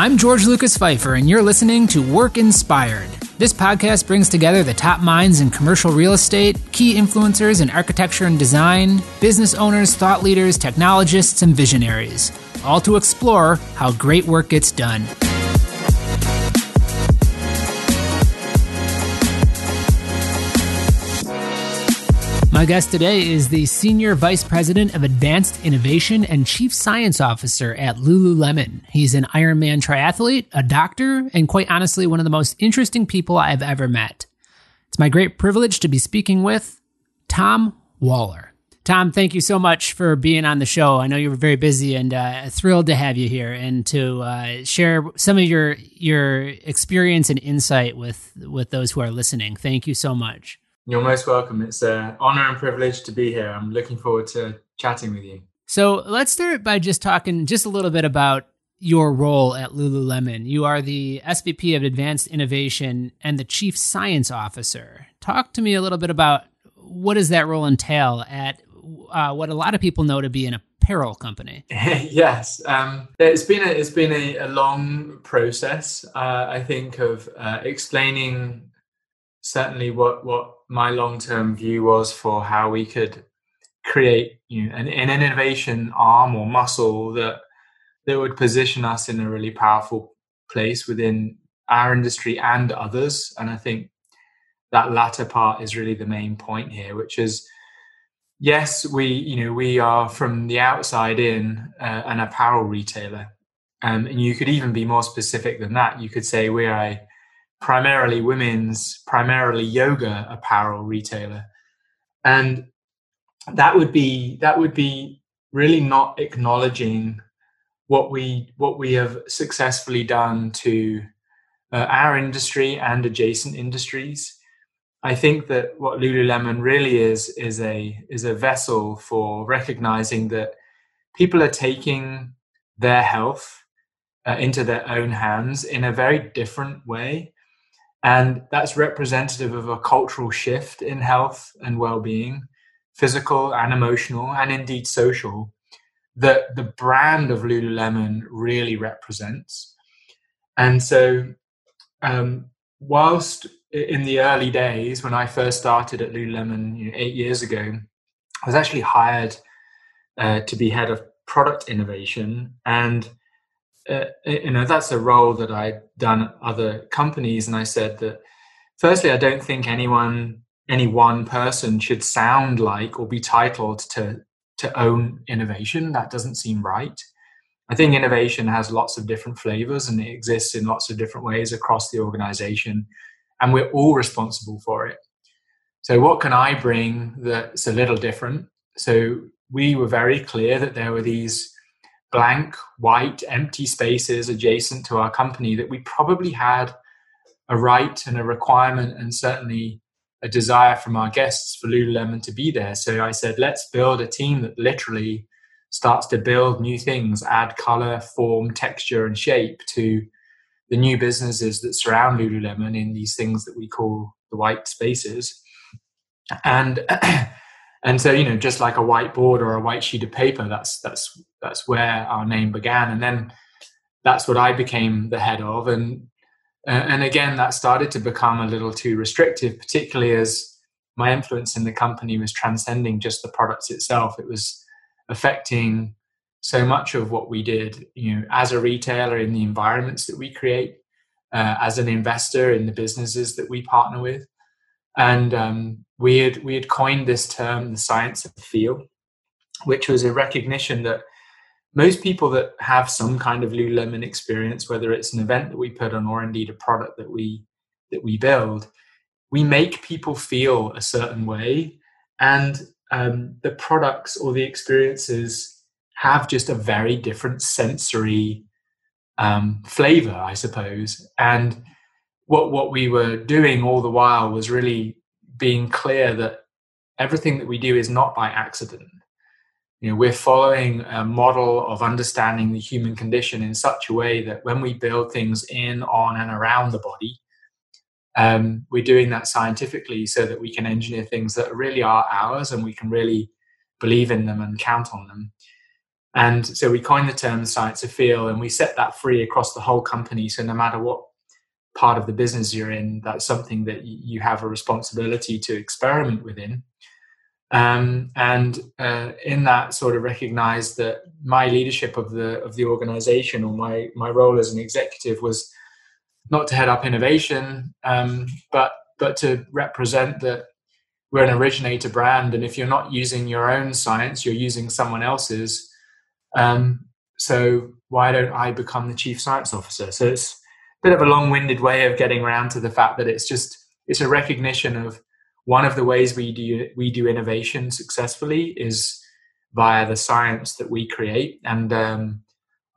I'm George Lucas Pfeiffer, and you're listening to Work Inspired. This podcast brings together the top minds in commercial real estate, key influencers in architecture and design, business owners, thought leaders, technologists, and visionaries, all to explore how great work gets done. My guest today is the Senior Vice President of Advanced Innovation and Chief Science Officer at Lululemon. He's an Ironman triathlete, a doctor, and quite honestly, one of the most interesting people I've ever met. It's my great privilege to be speaking with Tom Waller. Tom, thank you so much for being on the show. I know you were very busy and uh, thrilled to have you here and to uh, share some of your your experience and insight with with those who are listening. Thank you so much. You're most welcome. It's an honor and privilege to be here. I'm looking forward to chatting with you. So let's start by just talking just a little bit about your role at Lululemon. You are the SVP of Advanced Innovation and the Chief Science Officer. Talk to me a little bit about what does that role entail at uh, what a lot of people know to be an apparel company. yes, um, it's been a, it's been a, a long process. Uh, I think of uh, explaining certainly what what my long term view was for how we could create you know, an, an innovation arm or muscle that that would position us in a really powerful place within our industry and others. And I think that latter part is really the main point here, which is yes, we you know we are from the outside in uh, an apparel retailer, um, and you could even be more specific than that. You could say we're a primarily women's, primarily yoga apparel retailer, and that would be that would be really not acknowledging what we what we have successfully done to uh, our industry and adjacent industries. I think that what Lululemon really is is a is a vessel for recognizing that people are taking their health uh, into their own hands in a very different way and that's representative of a cultural shift in health and well being, physical and emotional, and indeed social, that the brand of Lululemon really represents. And so, um, whilst in the early days, when I first started at Lululemon you know, eight years ago, I was actually hired uh, to be head of product innovation. And uh, you know that's a role that I'd done at other companies, and I said that firstly, I don't think anyone, any one person, should sound like or be titled to to own innovation. That doesn't seem right. I think innovation has lots of different flavors and it exists in lots of different ways across the organization, and we're all responsible for it. So, what can I bring that's a little different? So, we were very clear that there were these blank, white, empty spaces adjacent to our company that we probably had a right and a requirement and certainly a desire from our guests for Lululemon to be there. So I said, let's build a team that literally starts to build new things, add color, form, texture, and shape to the new businesses that surround Lululemon in these things that we call the white spaces. And and so you know just like a whiteboard or a white sheet of paper that's that's that's where our name began. And then that's what i became the head of. And uh, and again that started to become a little too restrictive particularly as my influence in the company was transcending just the products itself. It was affecting so much of what we did you know as a retailer in the environments that we create uh, as an investor in the businesses that we partner with and um, we had we had coined this term, the science of feel, which was a recognition that most people that have some kind of Lululemon experience, whether it's an event that we put on or indeed a product that we that we build, we make people feel a certain way, and um, the products or the experiences have just a very different sensory um, flavor, I suppose, and what what we were doing all the while was really being clear that everything that we do is not by accident. You know, we're following a model of understanding the human condition in such a way that when we build things in, on, and around the body, um, we're doing that scientifically so that we can engineer things that really are ours and we can really believe in them and count on them. And so we coined the term science of feel and we set that free across the whole company. So no matter what part of the business you're in, that's something that you have a responsibility to experiment within. Um, and uh, in that, sort of recognize that my leadership of the of the organization or my my role as an executive was not to head up innovation, um, but but to represent that we're an originator brand, and if you're not using your own science, you're using someone else's. Um, so why don't I become the chief science officer? So it's bit of a long-winded way of getting around to the fact that it's just it's a recognition of one of the ways we do we do innovation successfully is via the science that we create, and um,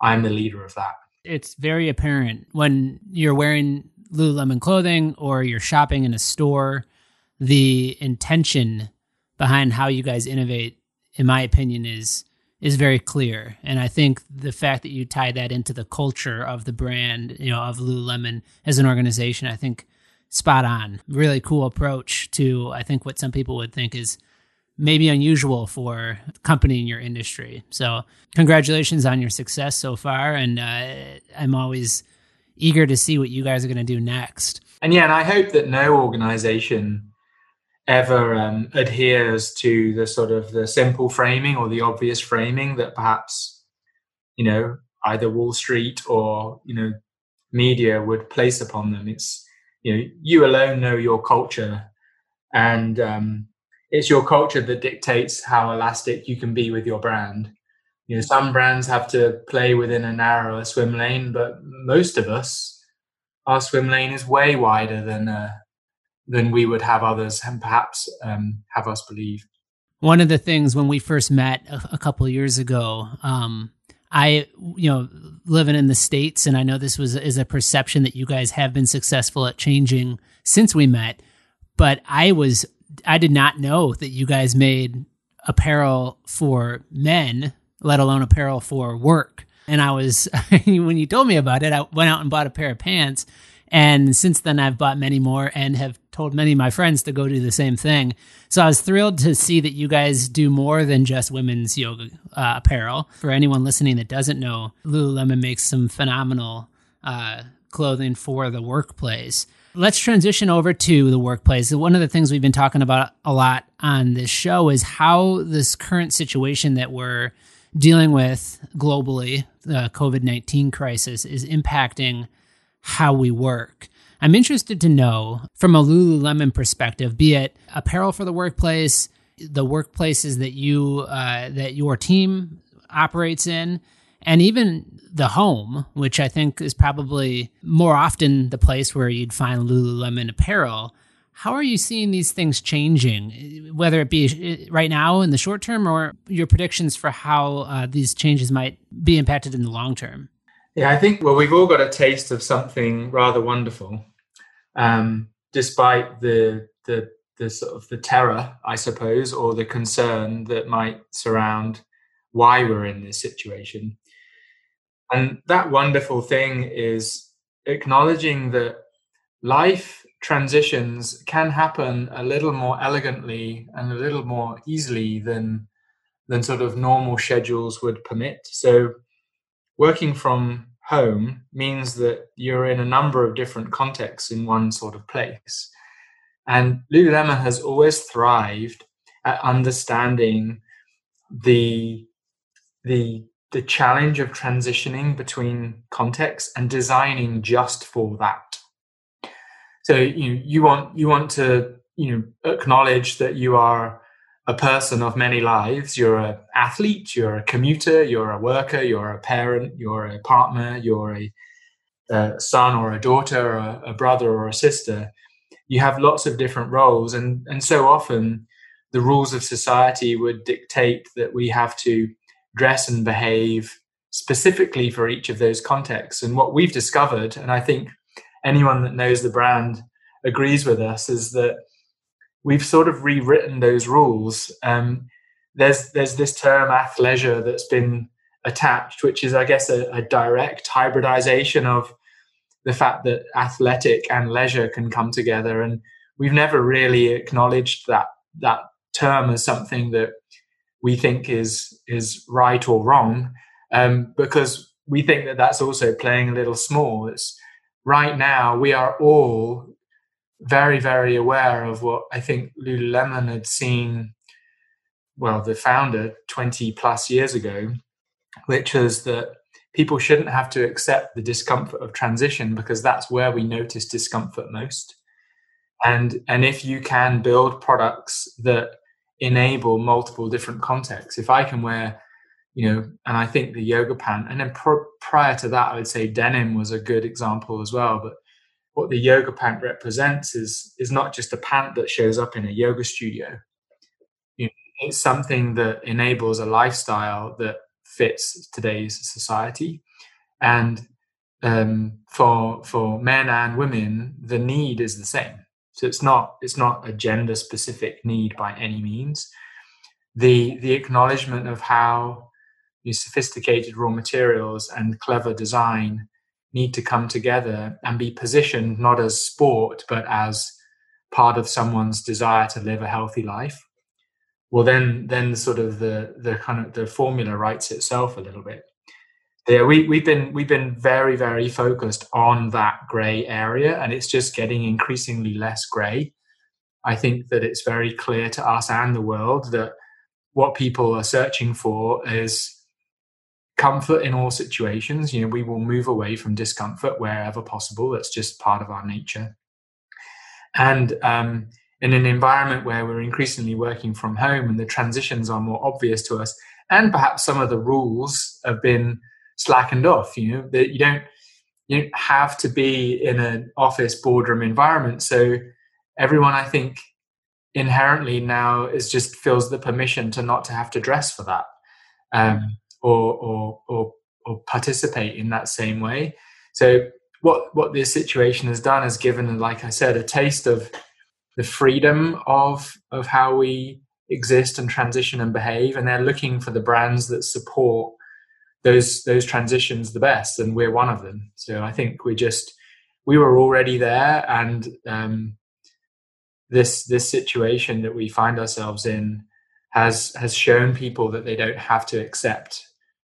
I'm the leader of that. It's very apparent when you're wearing Lululemon clothing or you're shopping in a store. The intention behind how you guys innovate, in my opinion, is is very clear. And I think the fact that you tie that into the culture of the brand, you know, of Lululemon as an organization, I think spot on. Really cool approach to I think what some people would think is maybe unusual for a company in your industry. So, congratulations on your success so far and uh, I'm always eager to see what you guys are going to do next. And yeah, and I hope that no organization ever um, adheres to the sort of the simple framing or the obvious framing that perhaps you know either Wall Street or you know media would place upon them. It's you know you alone know your culture and um, it's your culture that dictates how elastic you can be with your brand you know some brands have to play within a narrower swim lane but most of us our swim lane is way wider than uh, than we would have others and perhaps um, have us believe one of the things when we first met a, a couple years ago um, I, you know, living in the States, and I know this was is a perception that you guys have been successful at changing since we met, but I was, I did not know that you guys made apparel for men, let alone apparel for work. And I was, when you told me about it, I went out and bought a pair of pants. And since then, I've bought many more and have told many of my friends to go do the same thing. So I was thrilled to see that you guys do more than just women's yoga uh, apparel. For anyone listening that doesn't know, Lululemon makes some phenomenal uh, clothing for the workplace. Let's transition over to the workplace. One of the things we've been talking about a lot on this show is how this current situation that we're dealing with globally, the COVID 19 crisis, is impacting how we work. I'm interested to know from a Lululemon perspective, be it apparel for the workplace, the workplaces that you uh, that your team operates in, and even the home, which I think is probably more often the place where you'd find Lululemon apparel. How are you seeing these things changing, whether it be right now in the short term or your predictions for how uh, these changes might be impacted in the long term? Yeah, I think, well, we've all got a taste of something rather wonderful um, despite the the the sort of the terror, I suppose, or the concern that might surround why we're in this situation. And that wonderful thing is acknowledging that life transitions can happen a little more elegantly and a little more easily than than sort of normal schedules would permit. So working from home means that you're in a number of different contexts in one sort of place. And Lululemon has always thrived at understanding the the the challenge of transitioning between contexts and designing just for that. So you you want you want to you know acknowledge that you are a person of many lives. You're an athlete, you're a commuter, you're a worker, you're a parent, you're a partner, you're a, a son or a daughter, or a, a brother or a sister. You have lots of different roles, and and so often the rules of society would dictate that we have to dress and behave specifically for each of those contexts. And what we've discovered, and I think anyone that knows the brand agrees with us, is that we've sort of rewritten those rules. Um, there's there's this term athleisure that's been attached, which is, I guess, a, a, direct hybridization of the fact that athletic and leisure can come together. And we've never really acknowledged that that term as something that we think is is right or wrong, um, because we think that that's also playing a little small. It's right now we are all very very aware of what I think Lululemon had seen. Well, the founder twenty plus years ago, which was that people shouldn't have to accept the discomfort of transition because that's where we notice discomfort most and and if you can build products that enable multiple different contexts if i can wear you know and i think the yoga pant and then pr- prior to that i would say denim was a good example as well but what the yoga pant represents is is not just a pant that shows up in a yoga studio. You know, it's something that enables a lifestyle that fits today's society. And um, for for men and women the need is the same. So it's not it's not a gender specific need by any means. The the acknowledgement of how these sophisticated raw materials and clever design need to come together and be positioned not as sport but as part of someone's desire to live a healthy life. Well then then sort of the the kind of the formula writes itself a little bit. Yeah we, we've been we've been very very focused on that gray area and it's just getting increasingly less gray. I think that it's very clear to us and the world that what people are searching for is comfort in all situations you know we will move away from discomfort wherever possible that's just part of our nature and um, in an environment where we're increasingly working from home and the transitions are more obvious to us and perhaps some of the rules have been slackened off. You know that you don't you don't have to be in an office boardroom environment. So everyone, I think, inherently now is just feels the permission to not to have to dress for that, um, or, or or or participate in that same way. So what what this situation has done is given, like I said, a taste of the freedom of of how we exist and transition and behave, and they're looking for the brands that support those those transitions the best, and we're one of them. So I think we just we were already there, and um, this this situation that we find ourselves in has has shown people that they don't have to accept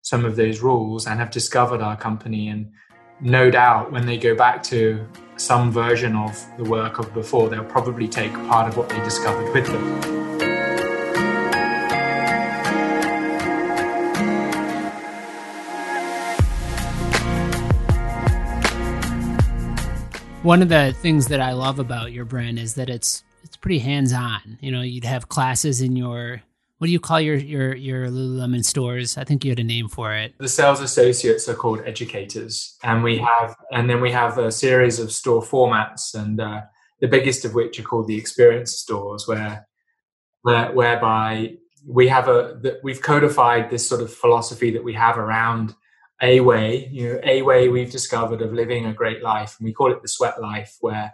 some of those rules and have discovered our company and no doubt when they go back to some version of the work of before they'll probably take part of what they discovered with them One of the things that I love about your brand is that it's it's pretty hands on. You know, you'd have classes in your what do you call your your your Lululemon stores? I think you had a name for it. The sales associates are called educators, and we have and then we have a series of store formats, and uh, the biggest of which are called the experience stores, where where whereby we have a that we've codified this sort of philosophy that we have around a way, you know, a way we've discovered of living a great life, and we call it the sweat life, where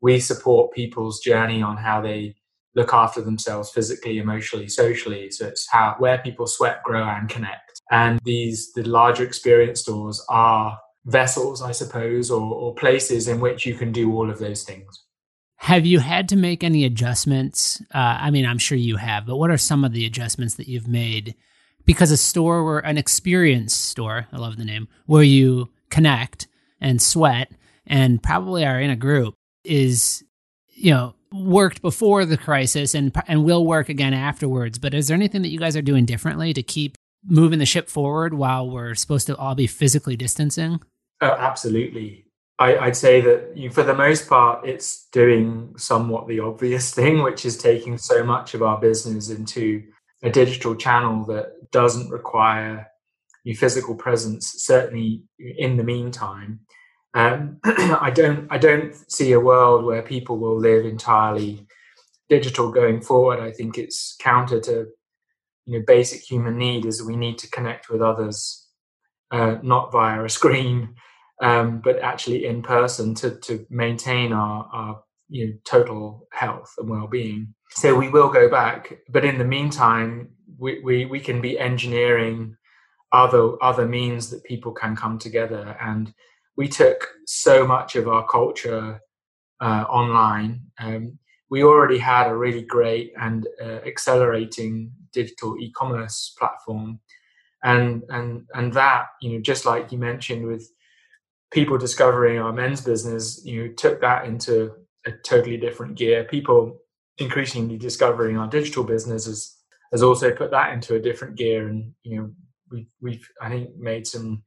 we support people's journey on how they look after themselves physically, emotionally, socially. So it's how where people sweat, grow, and connect. And these the larger experience stores are vessels, I suppose, or, or places in which you can do all of those things. Have you had to make any adjustments? Uh, I mean, I'm sure you have, but what are some of the adjustments that you've made because a store where an experience store, I love the name, where you connect and sweat and probably are in a group is, you know, worked before the crisis and and will work again afterwards. But is there anything that you guys are doing differently to keep moving the ship forward while we're supposed to all be physically distancing? Oh, absolutely. I, would say that you, for the most part, it's doing somewhat the obvious thing, which is taking so much of our business into a digital channel that doesn't require your physical presence, certainly in the meantime. Um, I don't I don't see a world where people will live entirely digital going forward. I think it's counter to you know basic human need is we need to connect with others, uh, not via a screen, um, but actually in person to to maintain our, our you know total health and well-being so we will go back but in the meantime we, we, we can be engineering other other means that people can come together and we took so much of our culture uh, online. Um, we already had a really great and uh, accelerating digital e-commerce platform. And and and that you know just like you mentioned with people discovering our men's business you know took that into a totally different gear. People increasingly discovering our digital business has, has also put that into a different gear. And you know we've, we've i think made some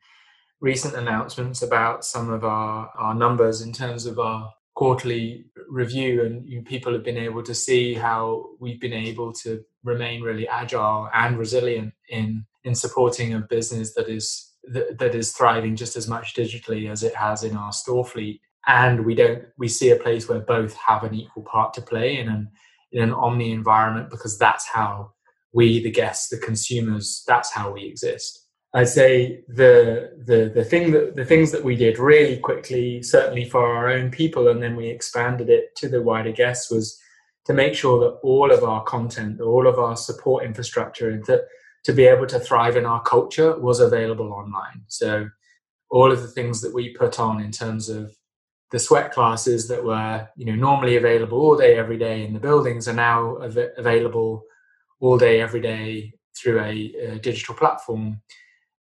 recent announcements about some of our our numbers in terms of our quarterly review and you know, people have been able to see how we've been able to remain really agile and resilient in in supporting a business that is that, that is thriving just as much digitally as it has in our store fleet. And we don't we see a place where both have an equal part to play in an in an omni environment because that's how we the guests the consumers that's how we exist I'd say the the the thing that the things that we did really quickly, certainly for our own people, and then we expanded it to the wider guests, was to make sure that all of our content, all of our support infrastructure, and to to be able to thrive in our culture was available online. So all of the things that we put on in terms of the sweat classes that were you know normally available all day every day in the buildings are now av- available all day every day through a, a digital platform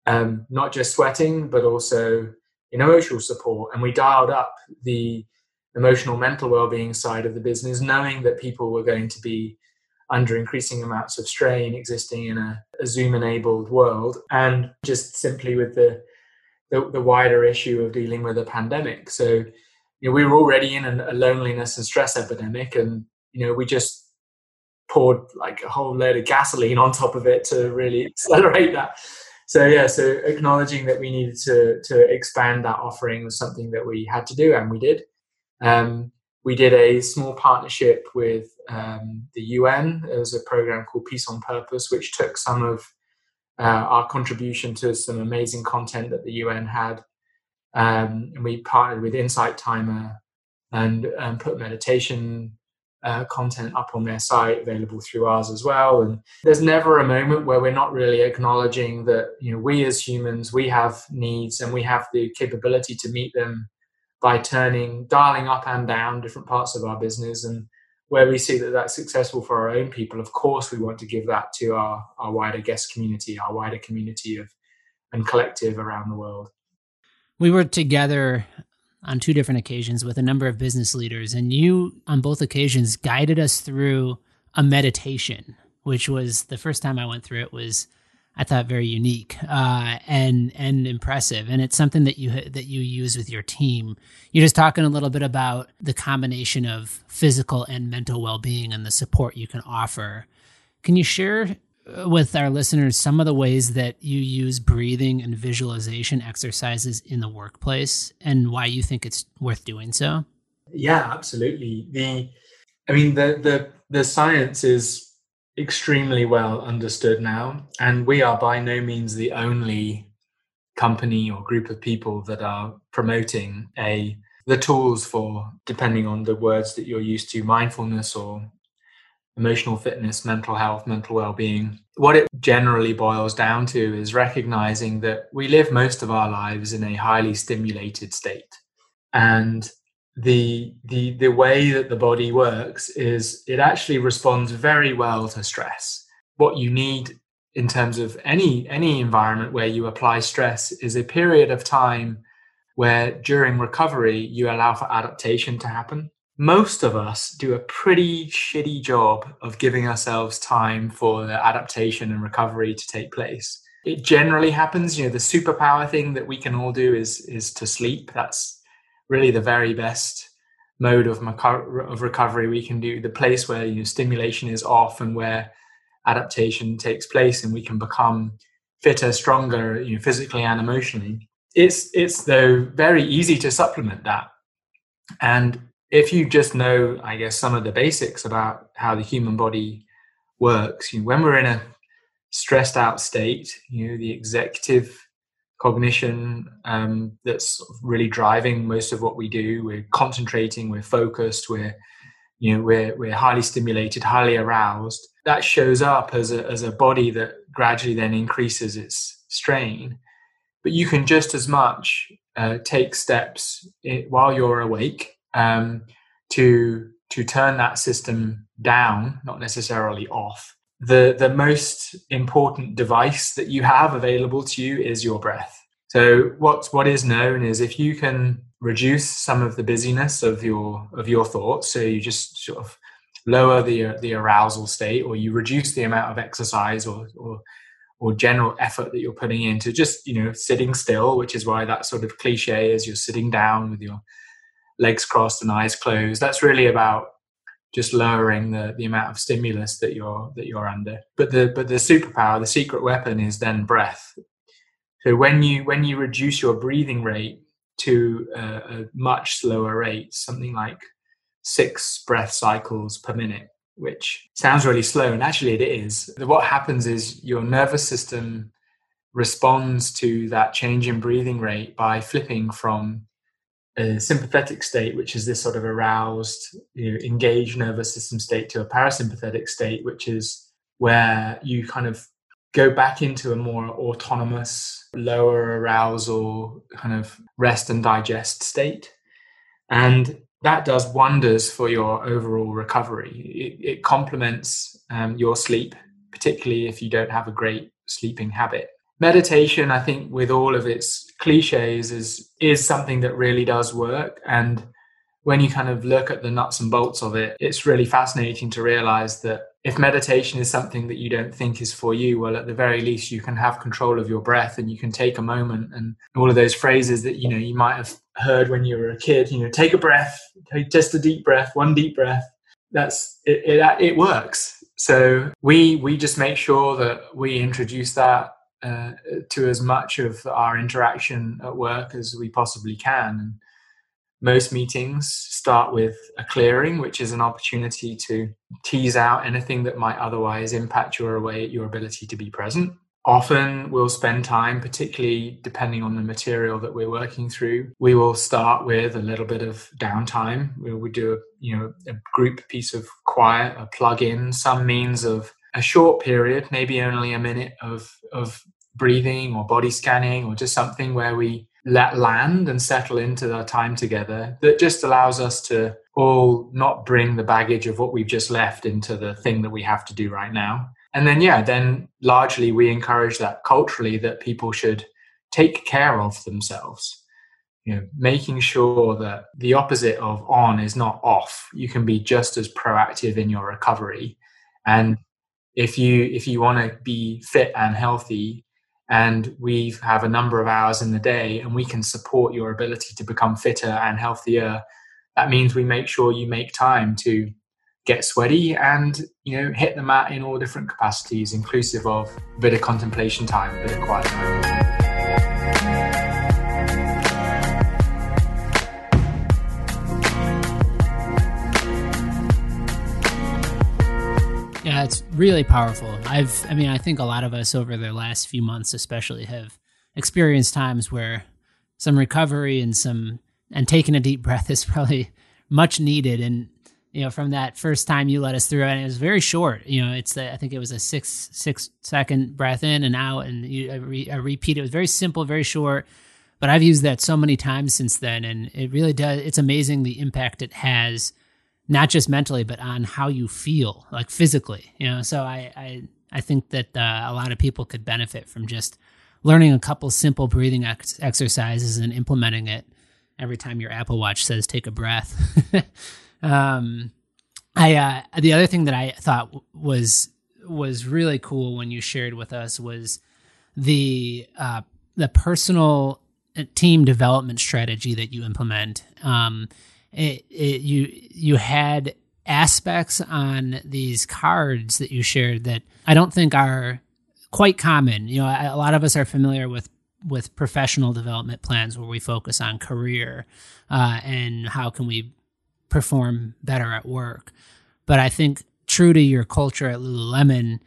um, not just sweating, but also in emotional support. And we dialed up the emotional mental well-being side of the business, knowing that people were going to be under increasing amounts of strain existing in a, a Zoom-enabled world, and just simply with the, the, the wider issue of dealing with a pandemic. So, you know, we were already in a loneliness and stress epidemic, and you know, we just poured like a whole load of gasoline on top of it to really accelerate that so yeah, so acknowledging that we needed to to expand that offering was something that we had to do, and we did. Um, we did a small partnership with um, the UN. There was a program called Peace on Purpose, which took some of uh, our contribution to some amazing content that the UN had. Um, and we partnered with Insight Timer and, and put meditation uh, content up on their site available through ours as well. And there's never a moment where we're not really acknowledging that you know we as humans we have needs and we have the capability to meet them by turning dialing up and down different parts of our business. And where we see that that's successful for our own people of course we want to give that to our our wider guest community our wider community of and collective around the world. We were together on two different occasions with a number of business leaders, and you, on both occasions, guided us through a meditation, which was the first time I went through it was. I thought very unique uh, and and impressive, and it's something that you that you use with your team. You're just talking a little bit about the combination of physical and mental well being and the support you can offer. Can you share with our listeners some of the ways that you use breathing and visualization exercises in the workplace and why you think it's worth doing so? Yeah, absolutely. The I mean the the the science is extremely well understood now and we are by no means the only company or group of people that are promoting a the tools for depending on the words that you're used to mindfulness or emotional fitness, mental health, mental well being. What it generally boils down to is recognizing that we live most of our lives in a highly stimulated state. And the the the way that the body works is it actually responds very well to stress. What you need in terms of any any environment where you apply stress is a period of time where during recovery you allow for adaptation to happen most of us do a pretty shitty job of giving ourselves time for the adaptation and recovery to take place. It generally happens, you know, the superpower thing that we can all do is is to sleep. That's really the very best mode of of recovery we can do. The place where you know, stimulation is off and where adaptation takes place, and we can become fitter, stronger, you know, physically and emotionally. It's it's though very easy to supplement that, and if you just know, I guess, some of the basics about how the human body works, you know, when we're in a stressed out state, you know, the executive cognition um, that's really driving most of what we do. We're concentrating, we're focused, we're you know we're we're highly stimulated, highly aroused. That shows up as a as a body that gradually then increases its strain. But you can just as much uh, take steps while you're awake um, to to turn that system down, not necessarily off, the, the most important device that you have available to you is your breath. So what's what is known is if you can reduce some of the busyness of your of your thoughts, so you just sort of lower the the arousal state, or you reduce the amount of exercise or or or general effort that you're putting into just you know sitting still, which is why that sort of cliche is you're sitting down with your legs crossed and eyes closed. That's really about just lowering the, the amount of stimulus that you're that you're under. But the but the superpower, the secret weapon is then breath. So when you when you reduce your breathing rate to a, a much slower rate, something like six breath cycles per minute, which sounds really slow, and actually it is. What happens is your nervous system responds to that change in breathing rate by flipping from a sympathetic state, which is this sort of aroused, you know, engaged nervous system state, to a parasympathetic state, which is where you kind of go back into a more autonomous, lower arousal, kind of rest and digest state. And that does wonders for your overall recovery. It, it complements um, your sleep, particularly if you don't have a great sleeping habit meditation i think with all of its cliches is is something that really does work. And when you kind of look at the nuts and bolts of it it's really fascinating to realize that if meditation is something that you don't think is for you well at the very least you can have control of your breath and you can take a moment and all of those phrases that you know you might have heard when you were a kid you know take a breath take just a deep breath one deep breath. That's it, it, it works. So we we just make sure that we introduce that uh, to as much of our interaction at work as we possibly can. And most meetings start with a clearing, which is an opportunity to tease out anything that might otherwise impact your way your ability to be present. Often we'll spend time, particularly depending on the material that we're working through. We will start with a little bit of downtime. We do a you know a group piece of quiet, a plug in, some means of a short period, maybe only a minute of of breathing or body scanning or just something where we let land and settle into our time together that just allows us to all not bring the baggage of what we've just left into the thing that we have to do right now. And then, yeah, then largely we encourage that culturally that people should take care of themselves. You know, making sure that the opposite of on is not off. You can be just as proactive in your recovery. And if you if you want to be fit and healthy, and we have a number of hours in the day and we can support your ability to become fitter and healthier. That means we make sure you make time to get sweaty and you know hit the mat in all different capacities inclusive of a bit of contemplation time a bit of quiet time it's really powerful. I've, I mean, I think a lot of us over the last few months, especially, have experienced times where some recovery and some and taking a deep breath is probably much needed. And you know, from that first time you let us through, and it was very short. You know, it's the, I think it was a six six second breath in and out, and you a, re, a repeat. It was very simple, very short. But I've used that so many times since then, and it really does. It's amazing the impact it has not just mentally, but on how you feel, like physically. You know, so I I, I think that uh, a lot of people could benefit from just learning a couple simple breathing ex- exercises and implementing it every time your Apple Watch says take a breath. um, I uh, the other thing that I thought was was really cool when you shared with us was the uh, the personal uh, team development strategy that you implement. Um, it, it, you you had aspects on these cards that you shared that I don't think are quite common. You know, a lot of us are familiar with with professional development plans where we focus on career uh, and how can we perform better at work. But I think true to your culture at Lululemon,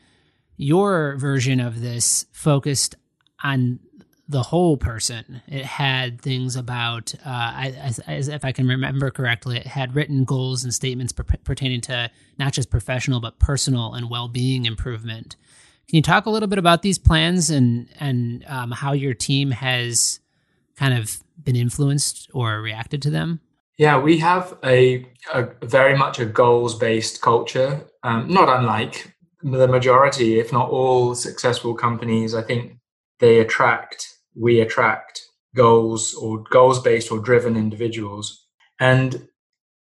your version of this focused on the whole person. It had things about, uh, as, as, if I can remember correctly, it had written goals and statements per- pertaining to not just professional but personal and well-being improvement. Can you talk a little bit about these plans and and um, how your team has kind of been influenced or reacted to them? Yeah, we have a, a very much a goals based culture, um, not unlike the majority, if not all, successful companies. I think they attract, we attract goals or goals based or driven individuals. And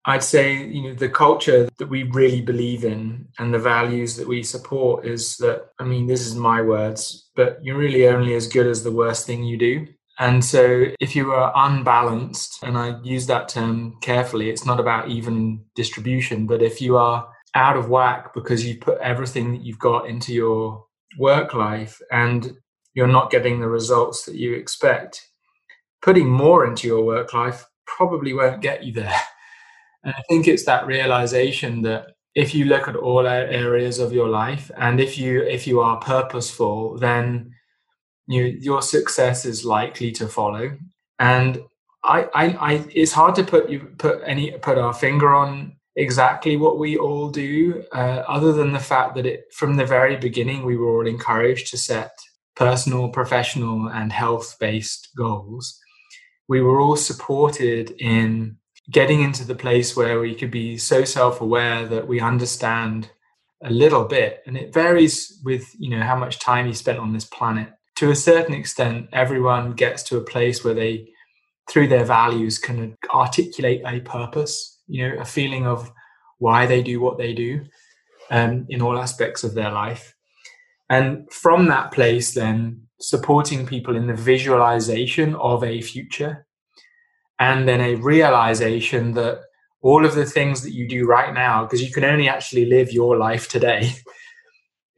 I'd say, you know, the culture that we really believe in and the values that we support is that, I mean, this is my words, but you're really only as good as the worst thing you do. And so if you are unbalanced, and I use that term carefully, it's not about even distribution, but if you are out of whack because you put everything that you've got into your work life and you're not getting the results that you expect, putting more into your work life probably won't get you there. And I think it's that realization that if you look at all areas of your life and if you if you are purposeful, then you, your success is likely to follow. And I, I, I it's hard to put you put any put our finger on exactly what we all do, uh, other than the fact that it from the very beginning we were all encouraged to set personal, professional, and health based goals. We were all supported in getting into the place where we could be so self-aware that we understand a little bit. And it varies with you know how much time you spent on this planet. To a certain extent everyone gets to a place where they through their values can articulate a purpose you know a feeling of why they do what they do um, in all aspects of their life and from that place then supporting people in the visualization of a future and then a realization that all of the things that you do right now because you can only actually live your life today.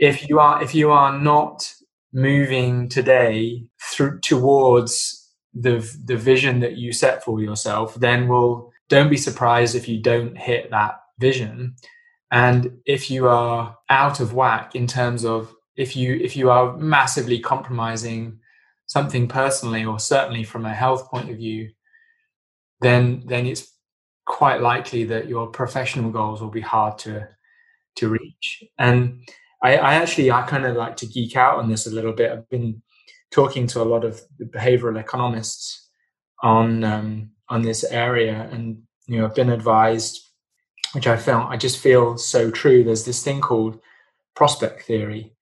If you are if you are not moving today through towards the the vision that you set for yourself then will don't be surprised if you don't hit that vision. And if you are out of whack in terms of if you if you are massively compromising something personally or certainly from a health point of view then then it's quite likely that your professional goals will be hard to to reach. And I, I actually I kind of like to geek out on this a little bit. I've been talking to a lot of behavioral economists on um, on this area, and you know I've been advised, which I felt I just feel so true. There's this thing called prospect theory,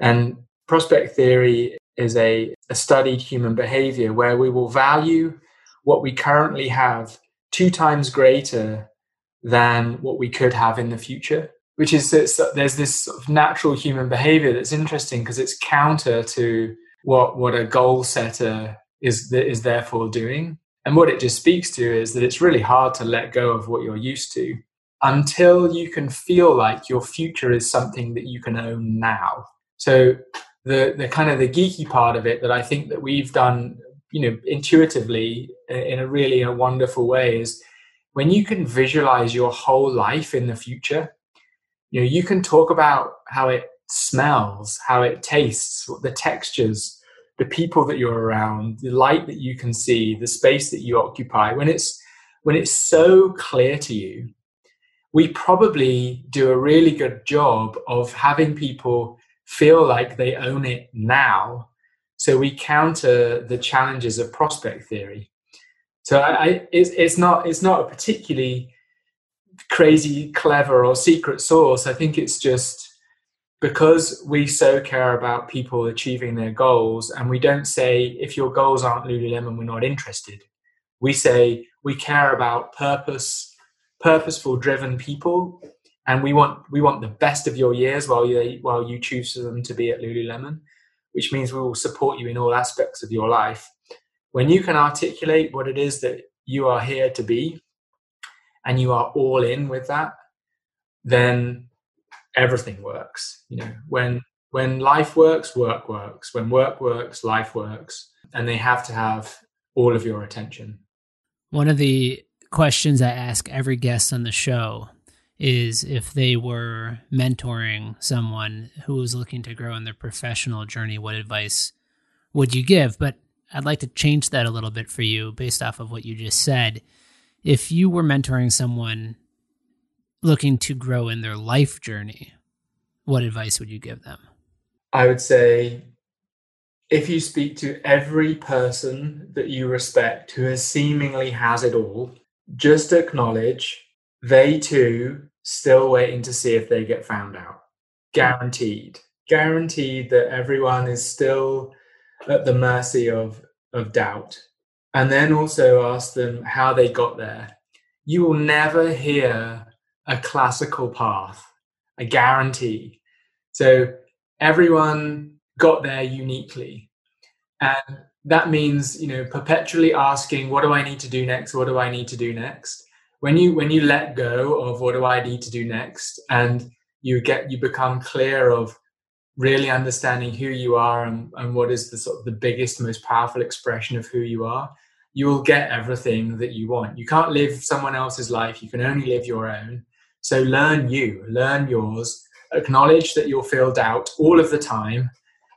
and prospect theory is a, a studied human behavior where we will value what we currently have two times greater than what we could have in the future which is there's this sort of natural human behavior that's interesting because it's counter to what what a goal setter is is therefore doing. And what it just speaks to is that it's really hard to let go of what you're used to until you can feel like your future is something that you can own now so the the kind of the geeky part of it that I think that we've done you know intuitively uh, in a really a wonderful way is when you can visualize your whole life in the future you know you can talk about how it smells how it tastes the textures the people that you're around the light that you can see the space that you occupy. When it's when it's so clear to you we probably do a really good job of having people feel like they own it now so we counter the challenges of prospect theory. So I, I, it's, it's not it's not a particularly crazy, clever, or secret source. I think it's just because we so care about people achieving their goals, and we don't say if your goals aren't Lululemon, we're not interested. We say we care about purpose, purposeful, driven people, and we want we want the best of your years while you while you choose them to be at Lululemon which means we will support you in all aspects of your life. When you can articulate what it is that you are here to be and you are all in with that, then everything works. You know, when when life works, work works. When work works, life works. And they have to have all of your attention. One of the questions I ask every guest on the show is if they were mentoring someone who was looking to grow in their professional journey, what advice would you give? But I'd like to change that a little bit for you based off of what you just said. If you were mentoring someone looking to grow in their life journey, what advice would you give them? I would say if you speak to every person that you respect who has seemingly has it all, just acknowledge they too still waiting to see if they get found out. Hmm. Guaranteed. Guaranteed that everyone is still at the mercy of, of doubt. And then also ask them how they got there. You will never hear a classical path, I guarantee. So everyone got there uniquely. And that means, you know, perpetually asking, what do I need to do next? What do I need to do next? When you when you let go of what do I need to do next and you get you become clear of really understanding who you are and, and what is the sort of the biggest, most powerful expression of who you are, you will get everything that you want. You can't live someone else's life, you can only live your own. So learn you, learn yours, acknowledge that you'll feel doubt all of the time,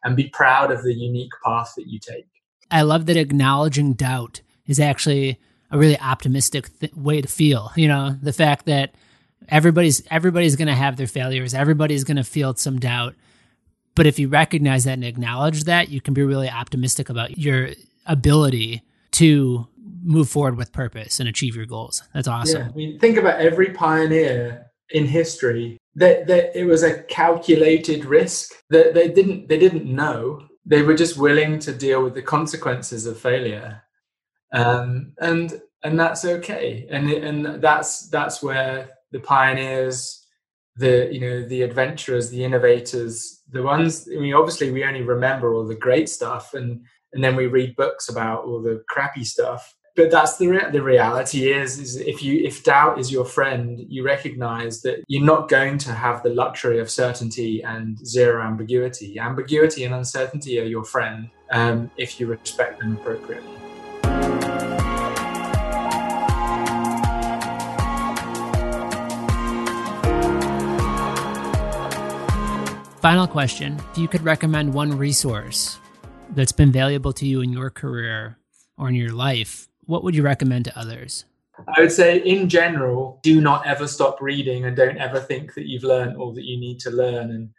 and be proud of the unique path that you take. I love that acknowledging doubt is actually a really optimistic th- way to feel. You know, the fact that everybody's everybody's going to have their failures, everybody's going to feel some doubt. But if you recognize that and acknowledge that, you can be really optimistic about your ability to move forward with purpose and achieve your goals. That's awesome. Yeah, I mean, think about every pioneer in history that, that it was a calculated risk that they didn't they didn't know they were just willing to deal with the consequences of failure um, and and that's okay. And and that's that's where the pioneers the you know the adventurers the innovators the ones i mean obviously we only remember all the great stuff and and then we read books about all the crappy stuff. But that's the re- the reality is is if you if doubt is your friend you recognize that you're not going to have the luxury of certainty and zero ambiguity. Ambiguity and uncertainty are your friend um, if you respect them appropriately Final question If you could recommend one resource that's been valuable to you in your career or in your life, what would you recommend to others? I would say, in general, do not ever stop reading and don't ever think that you've learned all that you need to learn. And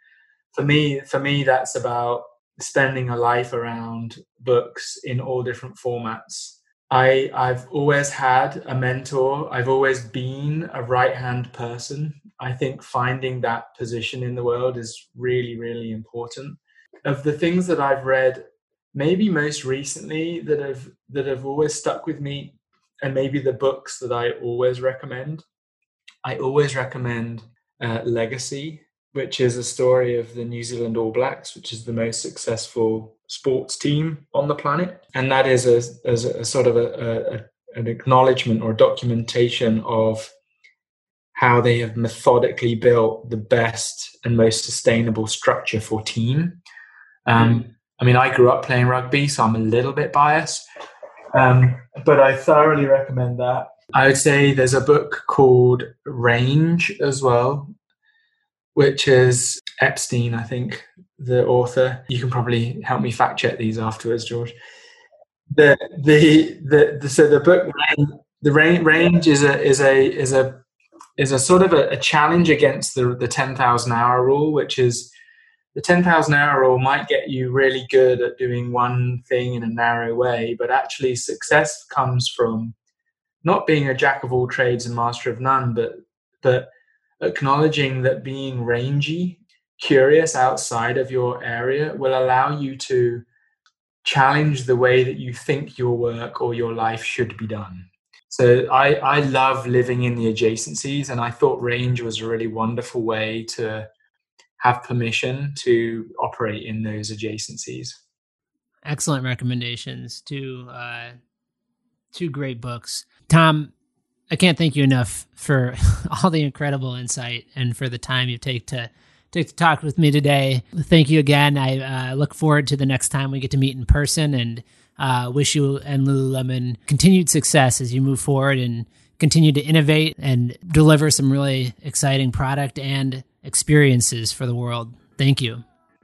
for me, for me, that's about spending a life around books in all different formats. I, I've always had a mentor. I've always been a right hand person. I think finding that position in the world is really, really important. Of the things that I've read maybe most recently that have that have always stuck with me and maybe the books that i always recommend i always recommend uh, legacy which is a story of the new zealand all blacks which is the most successful sports team on the planet. And that is a, as a, a sort of a, a, an acknowledgement or documentation of how they have methodically built the best and most sustainable structure for team. Um, mm I mean, I grew up playing rugby, so I'm a little bit biased, um, but I thoroughly recommend that. I would say there's a book called Range as well, which is Epstein, I think, the author. You can probably help me fact check these afterwards, George. The the the, the so the book the range is a is a is a is a sort of a, a challenge against the the ten thousand hour rule, which is the 10,000 hour rule might get you really good at doing one thing in a narrow way, but actually success comes from not being a jack of all trades and master of none, but but acknowledging that being rangy, curious outside of your area will allow you to challenge the way that you think your work or your life should be done. So I, I love living in the adjacencies, and I thought range was a really wonderful way to have permission to operate in those adjacencies. Excellent recommendations. Two uh, two great books. Tom, I can't thank you enough for all the incredible insight and for the time you take to to talk with me today. Thank you again. I uh, look forward to the next time we get to meet in person and uh, wish you and Lululemon continued success as you move forward and continue to innovate and deliver some really exciting product and experiences for the world. Thank you.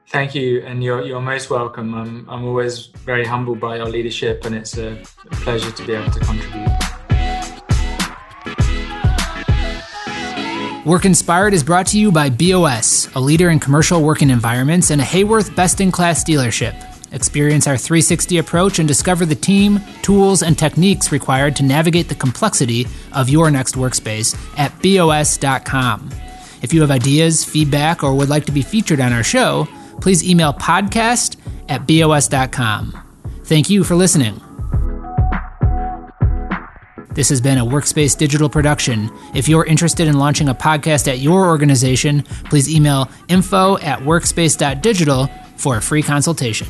Thank you, and you're you're most welcome. I'm I'm always very humbled by your leadership, and it's a pleasure to be able to contribute. Work Inspired is brought to you by BOS, a leader in commercial working environments and a Haworth best in class dealership. Experience our 360 approach and discover the team, tools, and techniques required to navigate the complexity of your next workspace at BOS.com. If you have ideas, feedback, or would like to be featured on our show, please email podcast at BOS.com. Thank you for listening. This has been a Workspace Digital production. If you're interested in launching a podcast at your organization, please email info at workspace.digital for a free consultation.